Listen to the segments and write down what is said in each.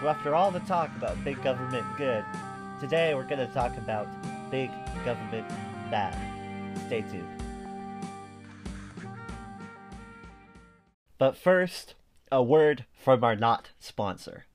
So, after all the talk about big government good, today we're going to talk about big government bad. Stay tuned. But first, a word from our not sponsor.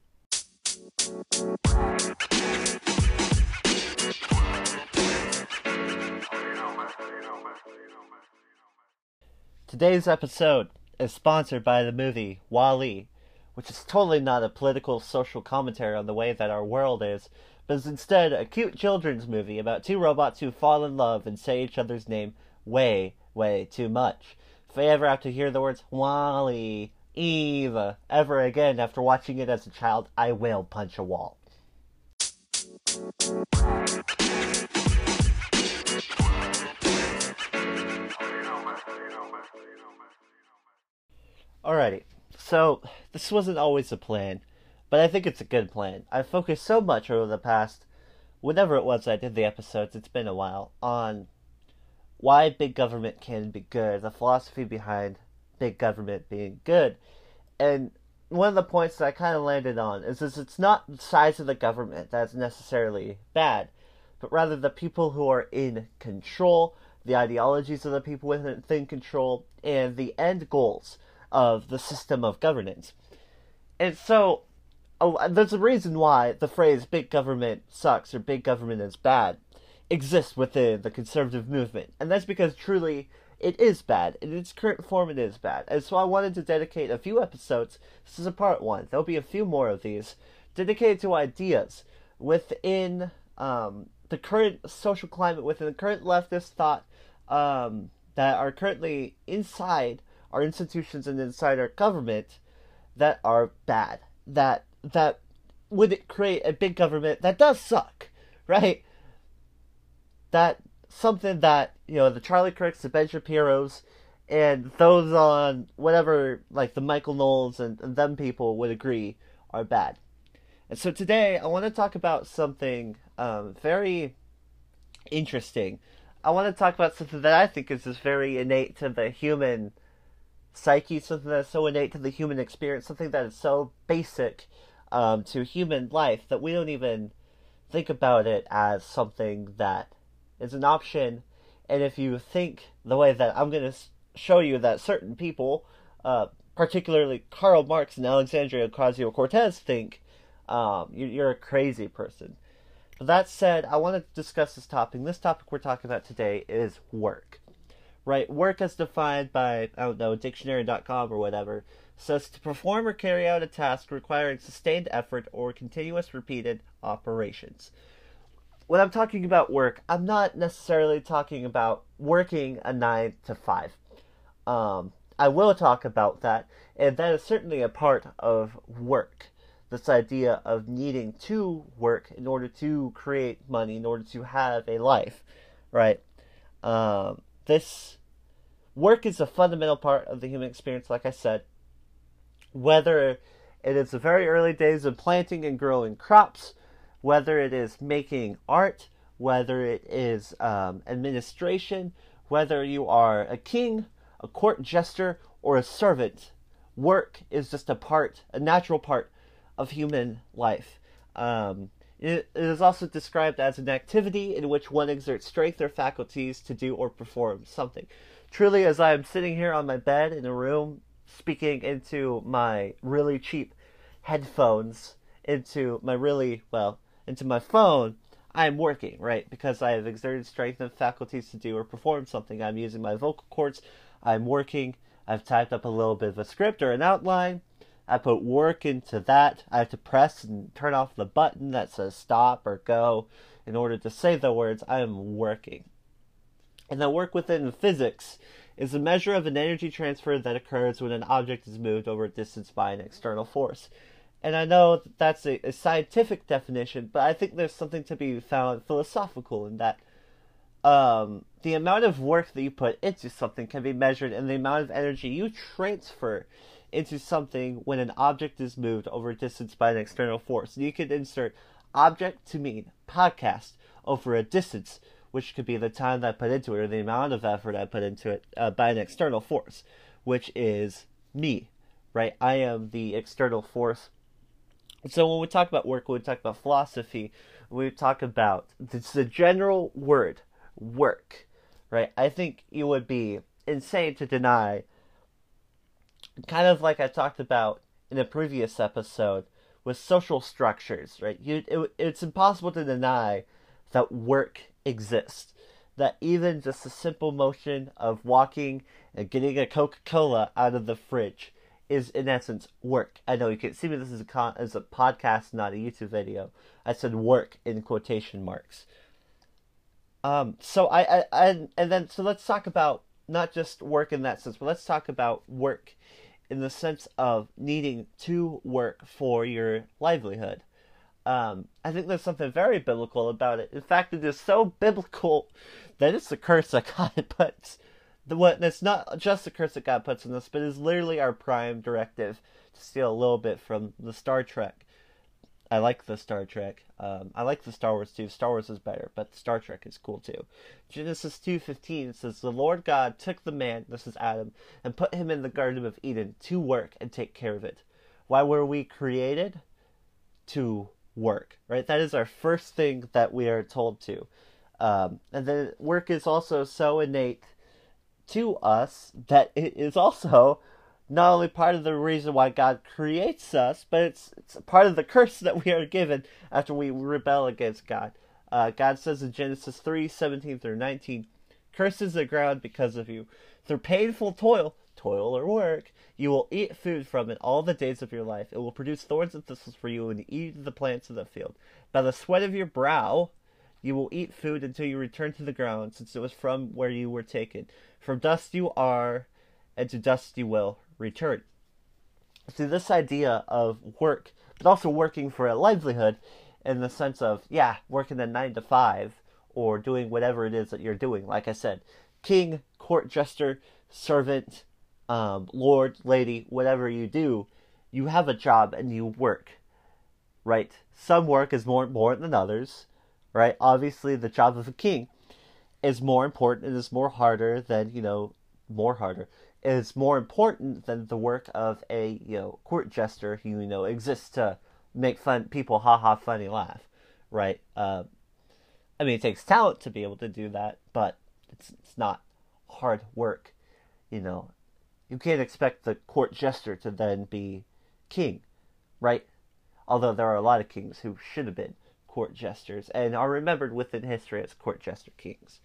Today's episode is sponsored by the movie WALL-E, which is totally not a political social commentary on the way that our world is, but is instead a cute children's movie about two robots who fall in love and say each other's name way, way too much. If I ever have to hear the words WALL-E, Eve ever again after watching it as a child, I will punch a wall. Alrighty, so this wasn't always a plan, but I think it's a good plan. I've focused so much over the past, whenever it was I did the episodes, it's been a while, on why big government can be good, the philosophy behind big government being good. And one of the points that I kind of landed on is, is it's not the size of the government that's necessarily bad, but rather the people who are in control, the ideologies of the people within control, and the end goals of the system of governance. And so, there's a reason why the phrase big government sucks or big government is bad exists within the conservative movement. And that's because truly it is bad. In its current form, it is bad. And so I wanted to dedicate a few episodes. This is a part one. There'll be a few more of these dedicated to ideas within um, the current social climate, within the current leftist thought um, that are currently inside our institutions and inside our government that are bad. That that would create a big government that does suck, right? That something that you know the Charlie Kirks, the Ben Shapiro's, and those on whatever like the Michael Knowles and, and them people would agree are bad. And so today I want to talk about something um, very interesting. I want to talk about something that I think is just very innate to the human psyche, something that's so innate to the human experience, something that is so basic um, to human life that we don't even think about it as something that is an option. And if you think the way that I'm going to show you that certain people, uh, particularly Karl Marx and Alexandria Ocasio Cortez, think, um, you're a crazy person. But that said, I want to discuss this topic. This topic we're talking about today is work. Right? Work as defined by, I don't know, dictionary.com or whatever, says to perform or carry out a task requiring sustained effort or continuous repeated operations when I'm talking about work, I'm not necessarily talking about working a nine to five. Um, I will talk about that, and that is certainly a part of work. This idea of needing to work in order to create money, in order to have a life, right? Um, this work is a fundamental part of the human experience, like I said. Whether it is the very early days of planting and growing crops, whether it is making art, whether it is um, administration, whether you are a king, a court jester, or a servant. Work is just a part, a natural part of human life. Um, it, is also described as an activity in which one exerts strength or faculties to do or perform something. Truly, as I am sitting here on my bed in a room speaking into my really cheap headphones, into my really, well, into my phone, I'm working, right? Because I have exerted strength and faculties to do or perform something. I'm using my vocal cords. I'm working. I've typed up a little bit of a script or an outline. I put work into that. I have to press and turn off the button that says stop or go in order to say the words I am working. And the work within physics is a measure of an energy transfer that occurs when an object is moved over a distance by an external force. And I know that that's a, a scientific definition, but I think there's something to be found philosophical in that. Um, the amount of work that you put into something can be measured in the amount of energy you transfer into something when an object is moved over a distance by an external force. You could insert object to mean podcast over a distance, which could be the time that I put into it or the amount of effort I put into it uh, by an external force, which is me, right? I am the external force So when we talk about work, when we talk about philosophy, we talk about it's the general word work, right? I think it would be insane to deny, kind of like I talked about in a previous episode with social structures, right? You, it, it's impossible to deny that work exists. That even just a simple motion of walking and getting a Coca Cola out of the fridge is in essence work. I know you can see me. This is a con- as a podcast, not a YouTube video. I said work in quotation marks. Um, so I, I, I and then so let's talk about not just work in that sense, but let's talk about work in the sense of needing to work for your livelihood. Um, I think there's something very biblical about it. In fact, it is so biblical that it's a curse that God puts. The what it's not just the curse that God puts in this, but is literally our prime directive to steal a little bit from the Star Trek. I like the Star Trek. Um, I like the Star Wars too. Star Wars is better, but Star Trek is cool too. Genesis two fifteen says the Lord God took the man, this is Adam, and put him in the Garden of Eden to work and take care of it. Why were we created? To work, right? That is our first thing that we are told to. Um, and then work is also so innate to us that it is also not only part of the reason why God creates us, but it's it's part of the curse that we are given after we rebel against God. Uh, God says in Genesis three seventeen through 19, curses the ground because of you. Through painful toil, toil or work, you will eat food from it all the days of your life. It will produce thorns and thistles for you and eat the plants of the field. By the sweat of your brow, you will eat food until you return to the ground, since it was from where you were taken. From dust you are, and to dust you will return. See, this idea of work, but also working for a livelihood in the sense of, yeah, working a nine to five or doing whatever it is that you're doing. Like I said, king, court jester, servant, um, lord, lady, whatever you do, you have a job and you work, right? Some work is more important than others, right? Obviously, the job of a king is more important and is more harder than, you know, more harder is more important than the work of a you know court jester who you know exists to make fun people ha ha funny laugh, right? Uh, I mean, it takes talent to be able to do that, but it's it's not hard work, you know. You can't expect the court jester to then be king, right? Although there are a lot of kings who should have been court jesters and are remembered within history as court jester kings.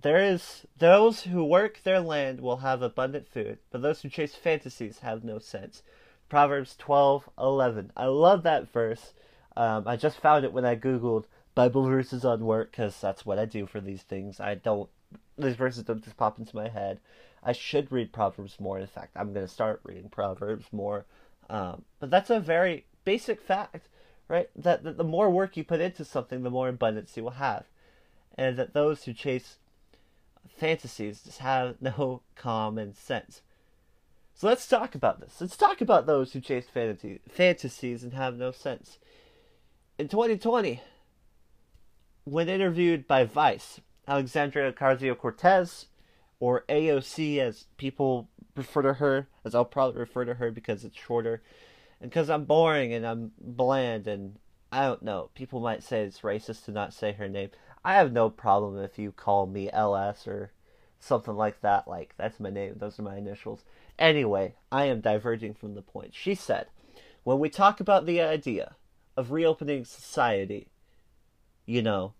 There is those who work their land will have abundant food, but those who chase fantasies have no sense. Proverbs twelve eleven. I love that verse. Um, I just found it when I googled Bible verses on work because that's what I do for these things. I don't these verses don't just pop into my head. I should read Proverbs more. In fact, I'm going to start reading Proverbs more. Um, but that's a very basic fact, right? That, that the more work you put into something, the more abundance you will have, and that those who chase fantasies just have no common sense. So let's talk about this. Let's talk about those who chase fantasy, fantasies and have no sense. In 2020, when interviewed by Vice, Alexandria Ocasio Cortez, or AOC as people refer to her, as I'll probably refer to her because it's shorter, and because I'm boring and I'm bland and I don't know, people might say it's racist to not say her name. I have no problem if you call me LS or something like that. Like, that's my name, those are my initials. Anyway, I am diverging from the point. She said, when we talk about the idea of reopening society, you know,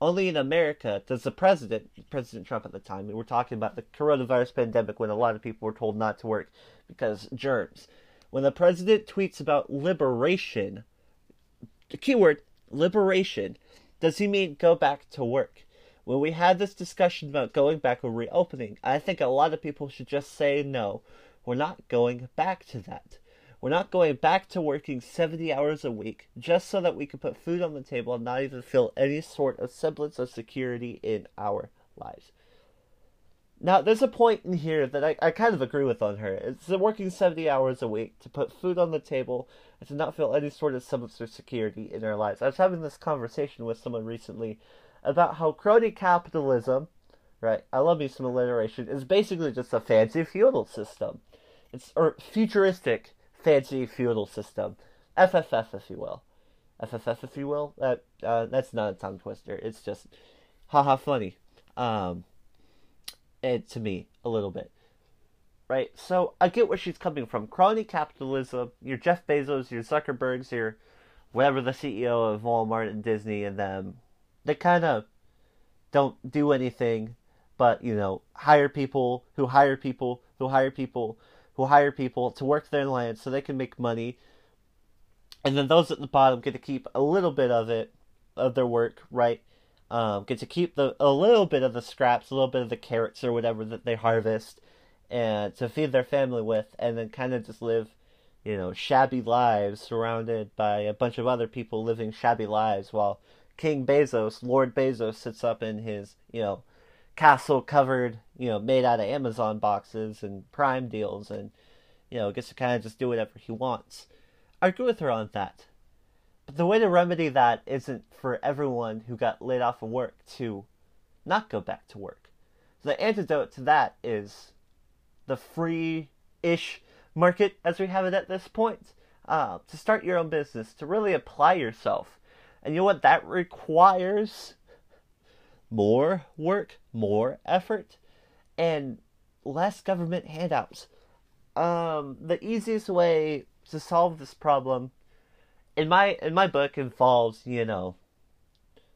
only in America does the president, President Trump at the time, we were talking about the coronavirus pandemic when a lot of people were told not to work because germs. When the president tweets about liberation, the keyword liberation, does he mean go back to work? When we had this discussion about going back or reopening, I think a lot of people should just say no. We're not going back to that. We're not going back to working 70 hours a week just so that we can put food on the table and not even feel any sort of semblance of security in our lives. Now, there's a point in here that I, I kind of agree with on her. It's working 70 hours a week to put food on the table and to not feel any sort of semblance of security in our lives. I was having this conversation with someone recently about how crony capitalism, right? I love me some alliteration, is basically just a fancy feudal system. It's or futuristic fancy feudal system, FFF, if you will, FFF, if you will. That uh, that's not a tongue twister. It's just haha funny. Um, and to me a little bit, right? So I get where she's coming from. Crony capitalism. Your Jeff Bezos, your Zuckerbergs, your whatever the CEO of Walmart and Disney and them. They kind of don't do anything but you know hire people who hire people who hire people who hire people to work their land so they can make money and then those at the bottom get to keep a little bit of it of their work right um, get to keep the a little bit of the scraps a little bit of the carrots or whatever that they harvest and to feed their family with and then kind of just live you know shabby lives surrounded by a bunch of other people living shabby lives while king bezos lord bezos sits up in his you know castle covered, you know, made out of Amazon boxes and Prime deals, and you know, gets to kind of just do whatever he wants. I agree with her on that. But the way to remedy that isn't for everyone who got laid off from work to not go back to work. The antidote to that is the free ish market as we have it at this point. Uh, to start your own business, to really apply yourself. And you know what that requires? more work, more effort, and less government handouts. Um, the easiest way to solve this problem, in my in my book, involves you know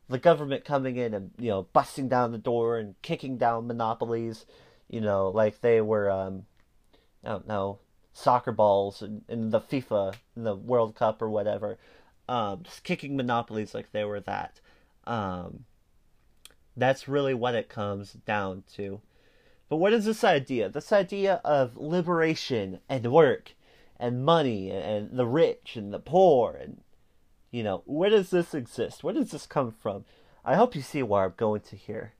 the government coming in and you know busting down the door and kicking down monopolies, you know, like they were um, I don't know soccer balls in, in the FIFA in the World Cup or whatever, um, just kicking monopolies like they were that. Um, that's really what it comes down to. But what is this idea? This idea of liberation and work and money and the rich and the poor and you know, where does this exist? Where does this come from? I hope you see where I'm going to here.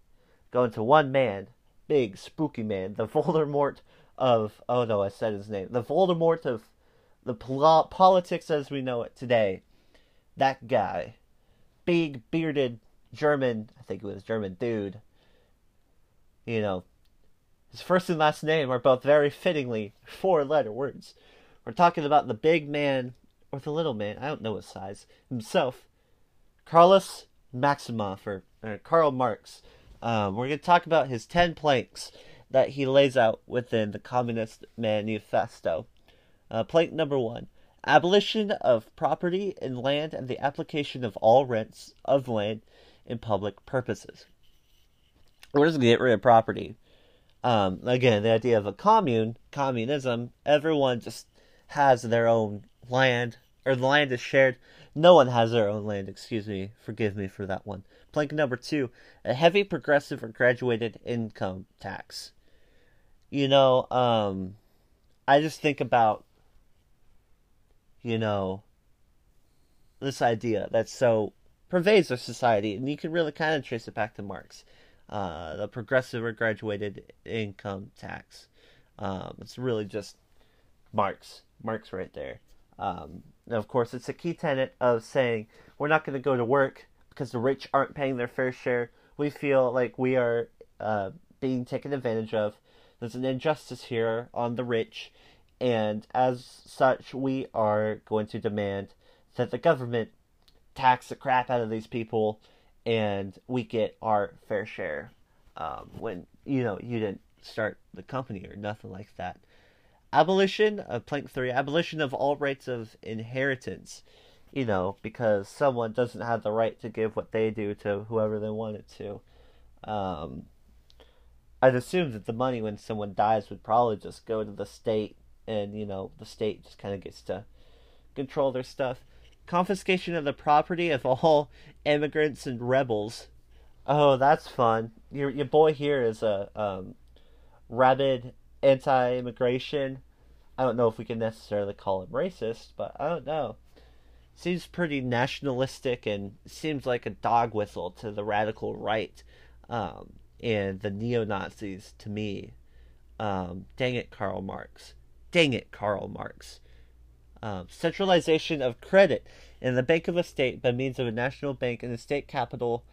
Going to one man, big spooky man, the Voldemort of oh no, I said his name. The Voldemort of the pol- politics as we know it today. That guy, big bearded German, I think it was German dude. You know, his first and last name are both very fittingly four letter words. We're talking about the big man or the little man, I don't know his size, himself, Carlos Maximoff or, or Karl Marx. Um, we're going to talk about his 10 planks that he lays out within the Communist Manifesto. Uh, plank number one abolition of property in land and the application of all rents of land in public purposes. We're just going to get rid of property. Um, again, the idea of a commune, communism, everyone just has their own land, or the land is shared. No one has their own land, excuse me, forgive me for that one. Plank number two, a heavy progressive or graduated income tax. You know, um, I just think about, you know, this idea that so pervades our society, and you can really kind of trace it back to Marx, uh, the progressive or graduated income tax. Um, it's really just Marx, Marx right there. Um, of course, it's a key tenet of saying we're not going to go to work because the rich aren't paying their fair share. We feel like we are uh, being taken advantage of. There's an injustice here on the rich, and as such, we are going to demand that the government tax the crap out of these people, and we get our fair share. Um, when you know you didn't start the company or nothing like that. Abolition of plank three, abolition of all rights of inheritance. You know, because someone doesn't have the right to give what they do to whoever they want it to. Um, I'd assume that the money when someone dies would probably just go to the state, and you know the state just kind of gets to control their stuff confiscation of the property of all immigrants and rebels. Oh, that's fun. Your your boy here is a um, rabid anti-immigration. I don't know if we can necessarily call him racist, but I don't know. Seems pretty nationalistic and seems like a dog whistle to the radical right um, and the neo Nazis to me. Um, dang it, Karl Marx. Dang it, Karl Marx. Um, centralization of credit in the Bank of a State by means of a national bank in the state capital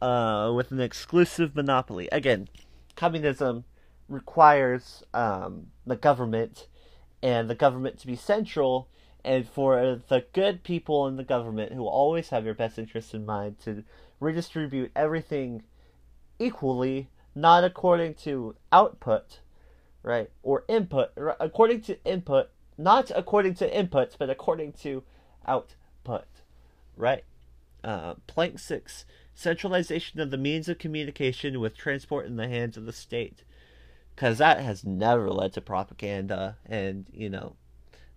uh, with an exclusive monopoly. Again, communism requires um, the government and the government to be central, and for the good people in the government who always have your best interests in mind to redistribute everything equally, not according to output, right, or input, according to input, not according to inputs, but according to output, right? Uh, plank six centralization of the means of communication with transport in the hands of the state because that has never led to propaganda and you know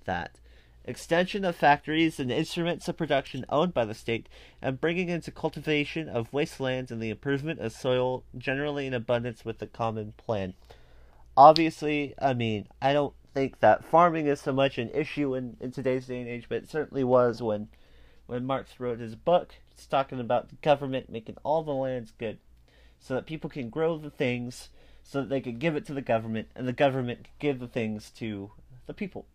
that. Extension of factories and instruments of production owned by the state and bringing into cultivation of wastelands and the improvement of soil generally in abundance with the common plan. Obviously i mean i don't think that farming is so much an issue in, in today's day and age but it certainly was when when marx wrote his book it's talking about the government making all the lands good so that people can grow the things so that they could give it to the government and the government could give the things to the people.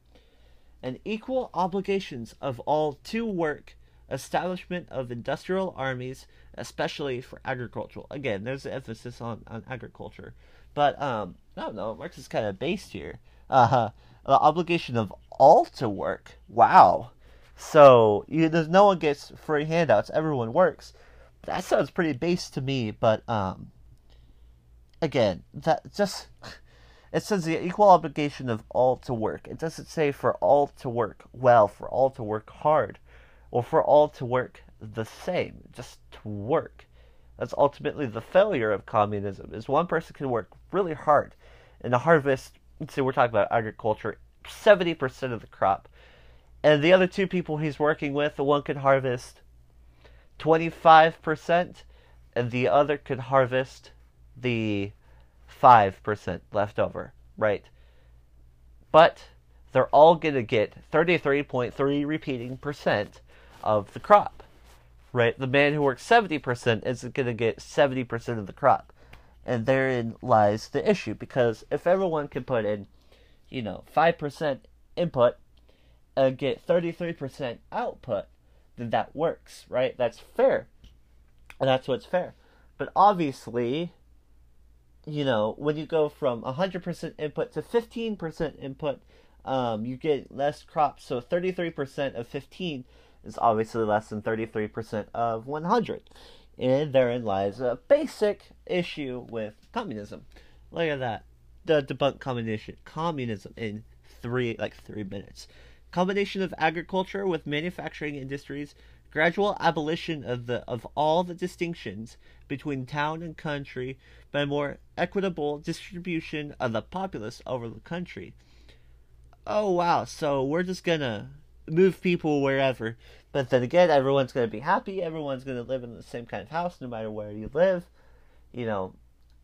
And equal obligations of all to work, establishment of industrial armies, especially for agricultural. Again, there's an emphasis on, on agriculture. But um, I don't know, Marx is kind of based here. Uh, the obligation of all to work. Wow. So you, there's no one gets free handouts. Everyone works. That sounds pretty base to me, but um, again, that just it says the equal obligation of all to work. It doesn't say for all to work well, for all to work hard, or for all to work the same. Just to work. That's ultimately the failure of communism. Is one person can work really hard and harvest. Say we're talking about agriculture, seventy percent of the crop and the other two people he's working with, the one could harvest 25%, and the other could harvest the 5% left over, right? But they're all going to get 33.3 repeating percent of the crop, right? The man who works 70% is going to get 70% of the crop. And therein lies the issue because if everyone can put in, you know, 5% input and get 33% output, then that works, right? That's fair. And that's what's fair. But obviously, you know, when you go from 100% input to 15% input, um, you get less crops. So 33% of 15 is obviously less than 33% of 100. And therein lies a basic issue with communism. Look at that. The debunk communism communism in three like three minutes combination of agriculture with manufacturing industries, gradual abolition of the of all the distinctions between town and country by more equitable distribution of the populace over the country. Oh wow, so we're just gonna move people wherever. But then again, everyone's gonna be happy, everyone's gonna live in the same kind of house no matter where you live. You know,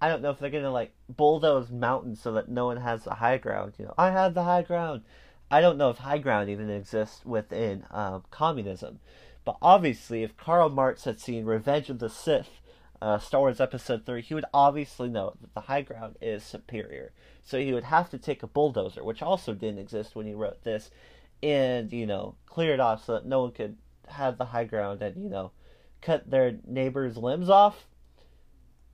I don't know if they're gonna like bulldoze mountains so that no one has the high ground, you know. I have the high ground. I don't know if high ground even exists within um, communism. But obviously, if Karl Marx had seen Revenge of the Sith, uh, Star Wars Episode 3, he would obviously know that the high ground is superior. So he would have to take a bulldozer, which also didn't exist when he wrote this, and, you know, clear it off so that no one could have the high ground and, you know, cut their neighbor's limbs off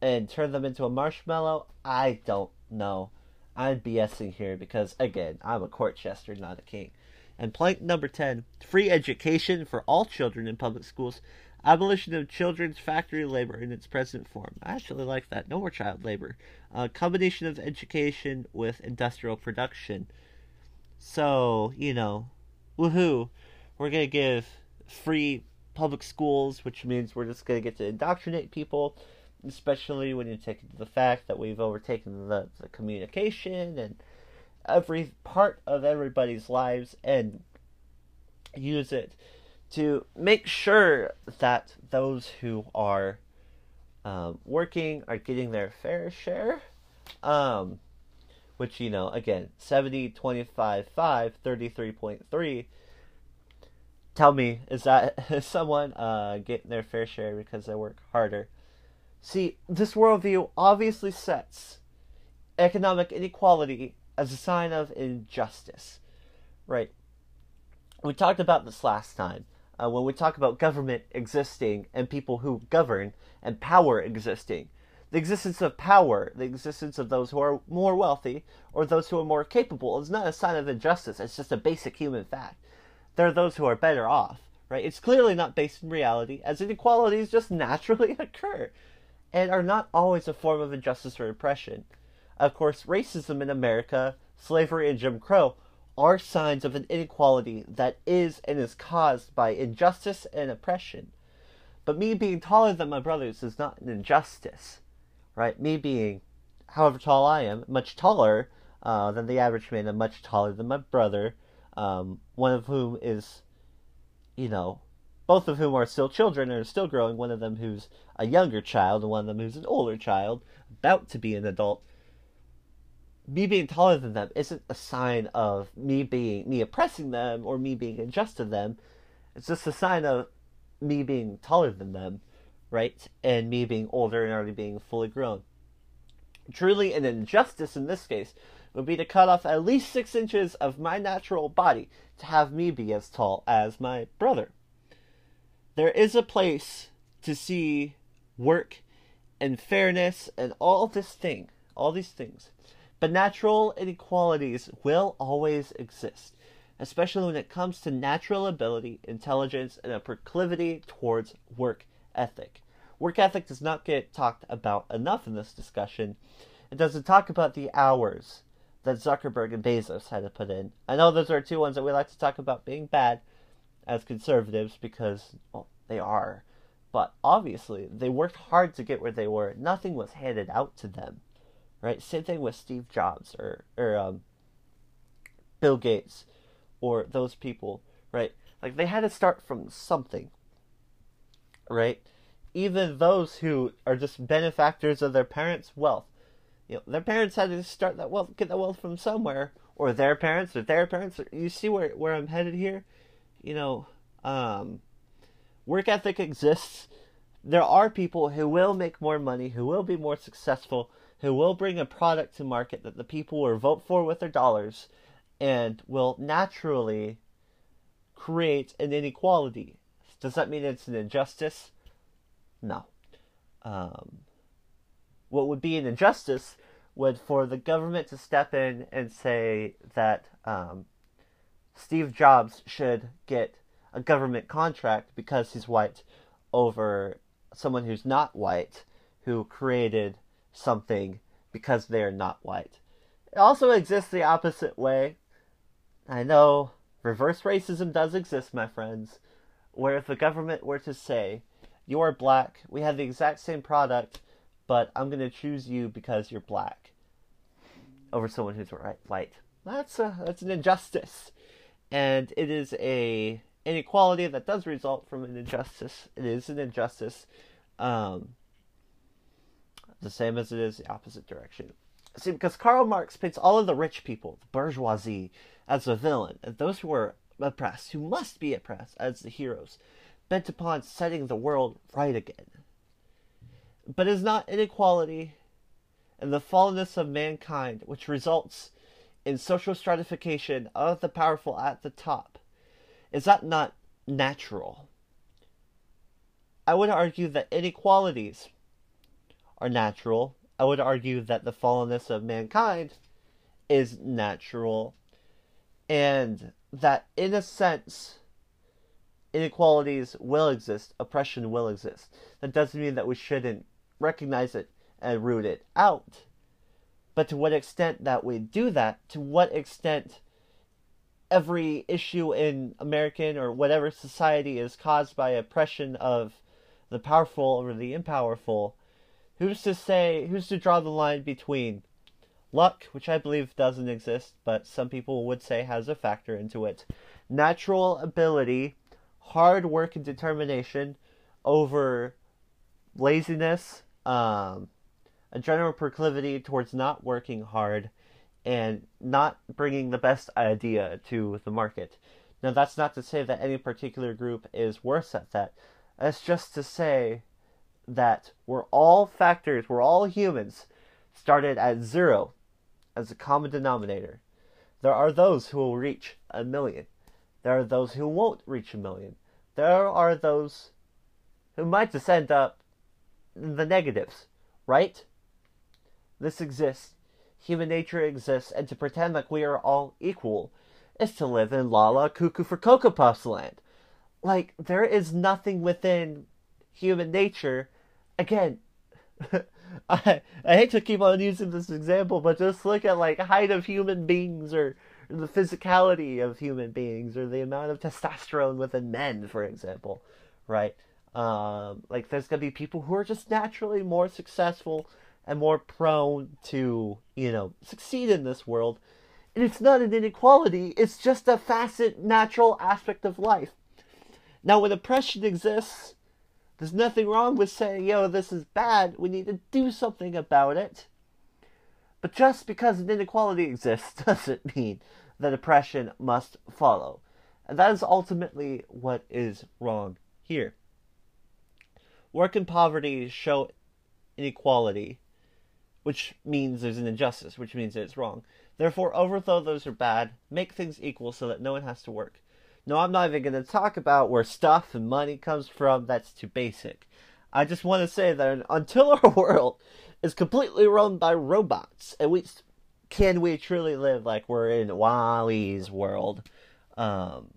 and turn them into a marshmallow. I don't know. I'm BSing here because, again, I'm a court jester, not a king. And plank number 10 free education for all children in public schools. Abolition of children's factory labor in its present form. I actually like that. No more child labor. Uh, combination of education with industrial production. So, you know, woohoo. We're going to give free public schools, which means we're just going to get to indoctrinate people especially when you take into the fact that we've overtaken the, the communication and every part of everybody's lives and use it to make sure that those who are um, working are getting their fair share. Um, which, you know, again, 70, 25, 5, 33.3. Tell me, is that is someone uh, getting their fair share because they work harder? See, this worldview obviously sets economic inequality as a sign of injustice, right? We talked about this last time uh, when we talk about government existing and people who govern and power existing. The existence of power, the existence of those who are more wealthy or those who are more capable is not a sign of injustice. It's just a basic human fact. There are those who are better off, right? It's clearly not based in reality, as inequalities just naturally occur and are not always a form of injustice or oppression. Of course, racism in America, slavery, and Jim Crow are signs of an inequality that is and is caused by injustice and oppression. But me being taller than my brothers is not an injustice, right? Me being, however tall I am, much taller uh, than the average man, and much taller than my brother, um, one of whom is, you know, both of whom are still children and are still growing. One of them who's a younger child, and one of them who's an older child, about to be an adult. Me being taller than them isn't a sign of me being me oppressing them or me being unjust to them. It's just a sign of me being taller than them, right? And me being older and already being fully grown. Truly, an injustice in this case would be to cut off at least six inches of my natural body to have me be as tall as my brother. There is a place to see work and fairness and all this thing, all these things. But natural inequalities will always exist especially when it comes to natural ability, intelligence, and a proclivity towards work ethic. Work ethic does not get talked about enough in this discussion. It doesn't talk about the hours that Zuckerberg and Bezos had to put in. I know those are two ones that we like to talk about being bad as conservatives because, well, they are. But obviously, they worked hard to get where they were. Nothing was handed out to them, right? Same thing with Steve Jobs or or um, Bill Gates or those people, right? Like they had to start from something, right? Even those who are just benefactors of their parents' wealth, you know, their parents had to start that wealth, get that wealth from somewhere, or their parents, or their parents. You see where where I'm headed here? You know, um, work ethic exists. There are people who will make more money, who will be more successful, who will bring a product to market that the people will vote for with their dollars and will naturally create an inequality. Does that mean it's an injustice? No. Um, what would be an injustice would for the government to step in and say that um, Steve Jobs should get a government contract because he's white over someone who's not white who created something because they are not white. It also exists the opposite way I know reverse racism does exist, my friends, where if the government were to say, you are black, we have the exact same product, but I'm going to choose you because you're black over someone who's white. That's a, that's an injustice. And it is a inequality that does result from an injustice. It is an injustice. Um, the same as it is the opposite direction. See, because Karl Marx paints all of the rich people, the bourgeoisie, as the villain, and those who are oppressed, who must be oppressed, as the heroes, bent upon setting the world right again. But is not inequality and the fallenness of mankind which results in social stratification of the powerful at the top, is that not natural? I would argue that inequalities are natural. I would argue that the fallenness of mankind is natural and that in a sense inequalities will exist, oppression will exist. That doesn't mean that we shouldn't recognize it and root it out. But to what extent that we do that, to what extent every issue in American or whatever society is caused by oppression of the powerful over the impowerful, who's to say, who's to draw the line between Luck, which I believe doesn't exist, but some people would say has a factor into it. Natural ability, hard work and determination over laziness, um, a general proclivity towards not working hard, and not bringing the best idea to the market. Now, that's not to say that any particular group is worse at that. That's just to say that we're all factors, we're all humans, started at zero as a common denominator. There are those who will reach a million. There are those who won't reach a million. There are those who might descend up in the negatives right? This exists. Human nature exists, and to pretend like we are all equal is to live in Lala Cuckoo for Cocoa Puffs land. Like, there is nothing within human nature. Again, I, I hate to keep on using this example, but just look at like height of human beings or the physicality of human beings or the amount of testosterone within men, for example, right? Um, like there's gonna be people who are just naturally more successful and more prone to, you know, succeed in this world. And it's not an inequality, it's just a facet, natural aspect of life. Now, when oppression exists, there's nothing wrong with saying, yo, this is bad, we need to do something about it. But just because an inequality exists doesn't mean that oppression must follow. And that is ultimately what is wrong here. Work and poverty show inequality, which means there's an injustice, which means that it's wrong. Therefore, overthrow those who are bad, make things equal so that no one has to work. No, I'm not even going to talk about where stuff and money comes from. That's too basic. I just want to say that until our world is completely run by robots, at least can we truly live like we're in WALL-E's world? Um,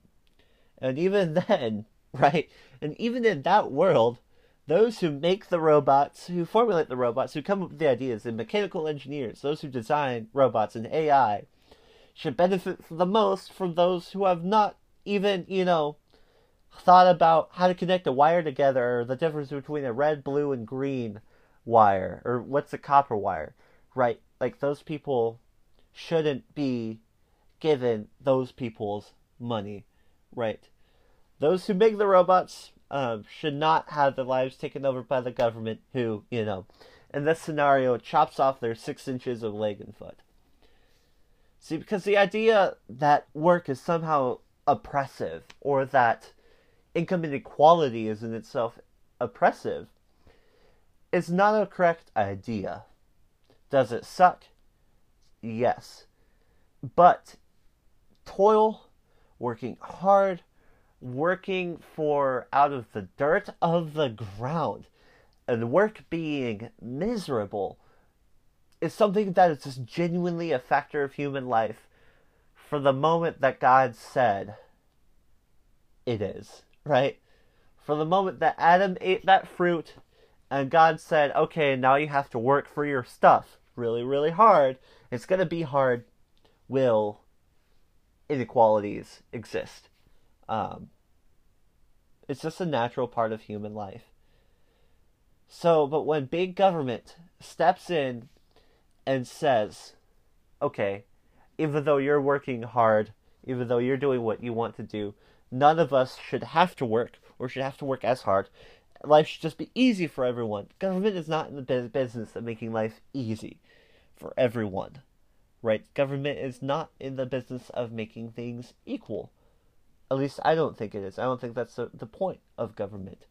and even then, right? And even in that world, those who make the robots, who formulate the robots, who come up with the ideas, the mechanical engineers, those who design robots and AI, should benefit the most from those who have not even, you know, thought about how to connect a wire together or the difference between a red, blue, and green wire or what's a copper wire, right? Like those people shouldn't be given those people's money, right? Those who make the robots um, should not have their lives taken over by the government, who, you know, in this scenario, chops off their six inches of leg and foot. See, because the idea that work is somehow oppressive or that income inequality is in itself oppressive is not a correct idea. Does it suck? Yes. But toil, working hard, working for out of the dirt of the ground, and work being miserable is something that is just genuinely a factor of human life for the moment that God said it is, right? For the moment that Adam ate that fruit and God said, okay, now you have to work for your stuff really, really hard, it's going to be hard, will inequalities exist. Um, it's just a natural part of human life. So, but when big government steps in and says, okay, even though you're working hard, even though you're doing what you want to do, none of us should have to work or should have to work as hard. Life should just be easy for everyone. Government is not in the business of making life easy for everyone, right? Government is not in the business of making things equal. At least I don't think it is. I don't think that's the, the point of government.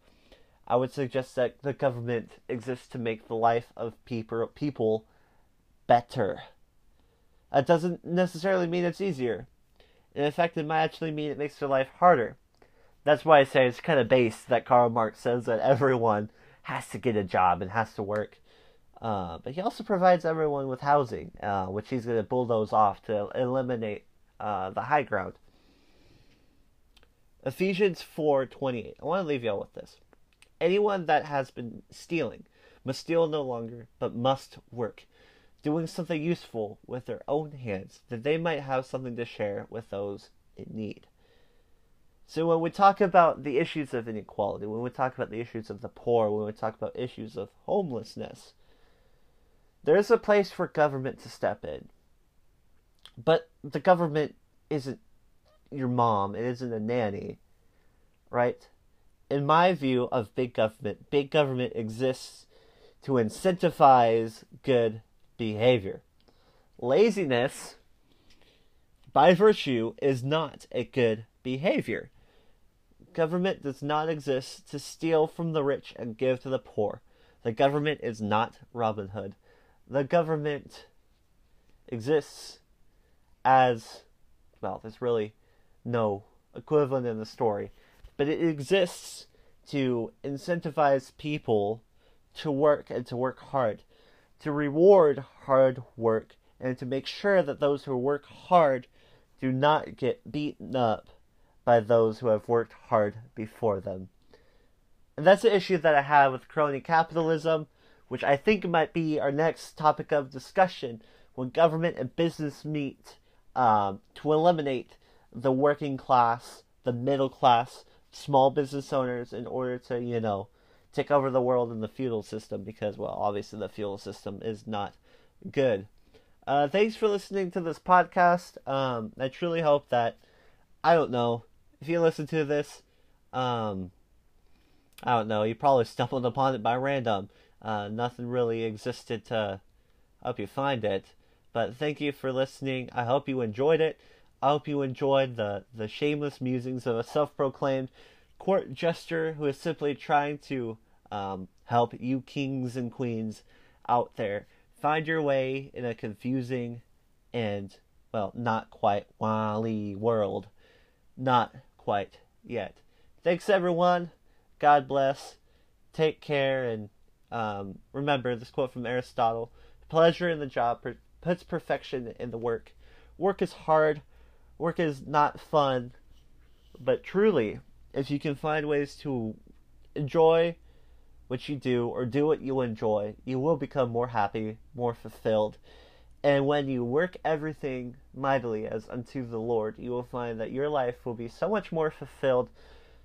I would suggest that the government exists to make the life of people people better. That doesn't necessarily mean it's easier. In fact, it might actually mean it makes their life harder. That's why I say it's kind of base that Karl Marx says that everyone has to get a job and has to work. Uh, but he also provides everyone with housing, uh, which he's going to bulldoze off to eliminate uh, the high ground. Ephesians 4:28. I want to leave y'all with this. Anyone that has been stealing must steal no longer, but must work, doing something useful with their own hands, that they might have something to share with those in need. So when we talk about the issues of inequality, when we talk about the issues of the poor, when we talk about issues of homelessness, there is a place for government to step in. But the government isn't your mom, it isn't a nanny, right? In my view of big government, big government exists to incentivize good behavior. Laziness, by virtue, is not a good behavior. Government does not exist to steal from the rich and give to the poor. The government is not Robin Hood the government exists as well, there's really no equivalent in the story, but it exists to incentivize people to work and to work hard, to reward hard work and to make sure that those who work hard do not get beaten up by those who have worked hard before them. And that's the issue that I have with crony capitalism, which I think might be our next topic of discussion when government and business meet um, to eliminate the working class, the middle class, small business owners in order to, you know, take over the world in the feudal system because, well, obviously the feudal system is not good. Uh, thanks for listening to this podcast. Um, I truly hope that, I don't know, if you listen to this, um, I don't know, you probably stumbled upon it by random. Uh, nothing really existed to help you find it. But thank you for listening. I hope you enjoyed it. I hope you enjoyed the, the shameless musings of a self proclaimed court jester who is simply trying to um, help you kings and queens out there find your way in a confusing and, well, not quite wally world. Not quite yet. Thanks, everyone. God bless. Take care. And um, remember this quote from Aristotle pleasure in the job puts perfection in the work. Work is hard. Work is not fun. But truly, if you can find ways to enjoy what you do or do what you enjoy, you will become more happy, more fulfilled. And when you work everything mightily as unto the Lord, you will find that your life will be so much more fulfilled.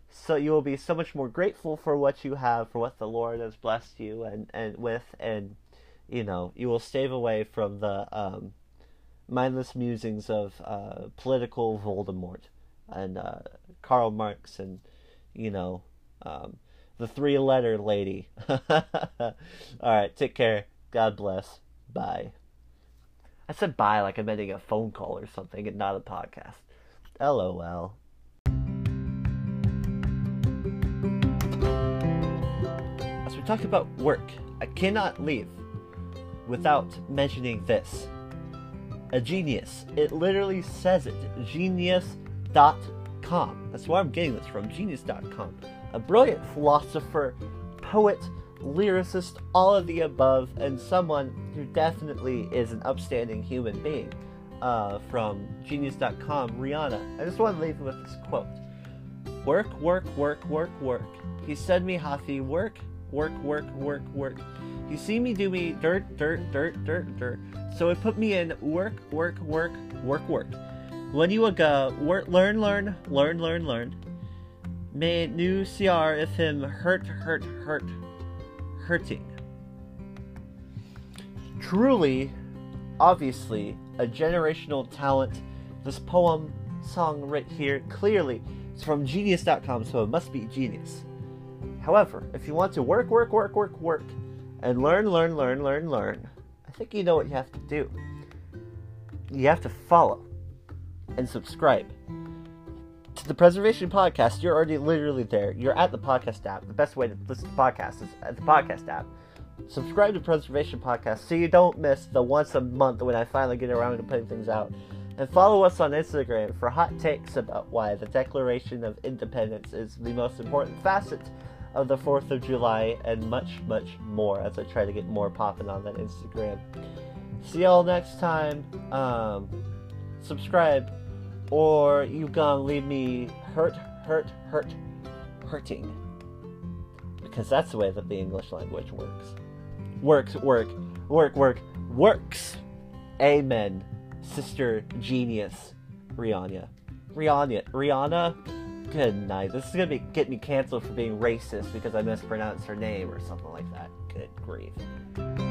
So you will be so much more grateful for what you have, for what the Lord has blessed you and, and with, and you know, you will stave away from the um, mindless musings of uh, political Voldemort and uh, Karl Marx and you know um, the three letter lady. All right, take care. God bless. Bye. I said bye like I'm ending a phone call or something and not a podcast. LOL. As we talk about work, I cannot leave without mentioning this. A genius. It literally says it. Genius.com. That's where I'm getting this from. Genius.com a brilliant philosopher, poet, lyricist, all of the above, and someone who definitely is an upstanding human being. Uh, from Genius.com, Rihanna. I just want to leave you with this quote Work, work, work, work, work. He said me Hafi, work, work, work, work, work. You see me do me dirt, dirt, dirt, dirt, dirt. So it put me in work, work, work, work, work. When you go work, learn, learn, learn, learn, learn. May new CR if him hurt, hurt, hurt, hurting. Truly, obviously, a generational talent. This poem, song right here, clearly, is from genius.com, so it must be genius. However, if you want to work, work, work, work, work, and learn, learn, learn, learn, learn, I think you know what you have to do. You have to follow and subscribe to the Preservation Podcast, you're already literally there. You're at the podcast app. The best way to listen to podcasts is at the podcast app. Subscribe to Preservation Podcast so you don't miss the once a month when I finally get around to putting things out. And follow us on Instagram for hot takes about why the Declaration of Independence is the most important facet of the 4th of July and much, much more as I try to get more popping on that Instagram. See y'all next time. Um, subscribe or you gonna leave me hurt, hurt, hurt, hurting. Because that's the way that the English language works. Works, work, work, work, works. Amen. Sister genius, Rihanna. Rihanna, Rihanna. Good night. This is gonna be get me canceled for being racist because I mispronounced her name or something like that. Good grief.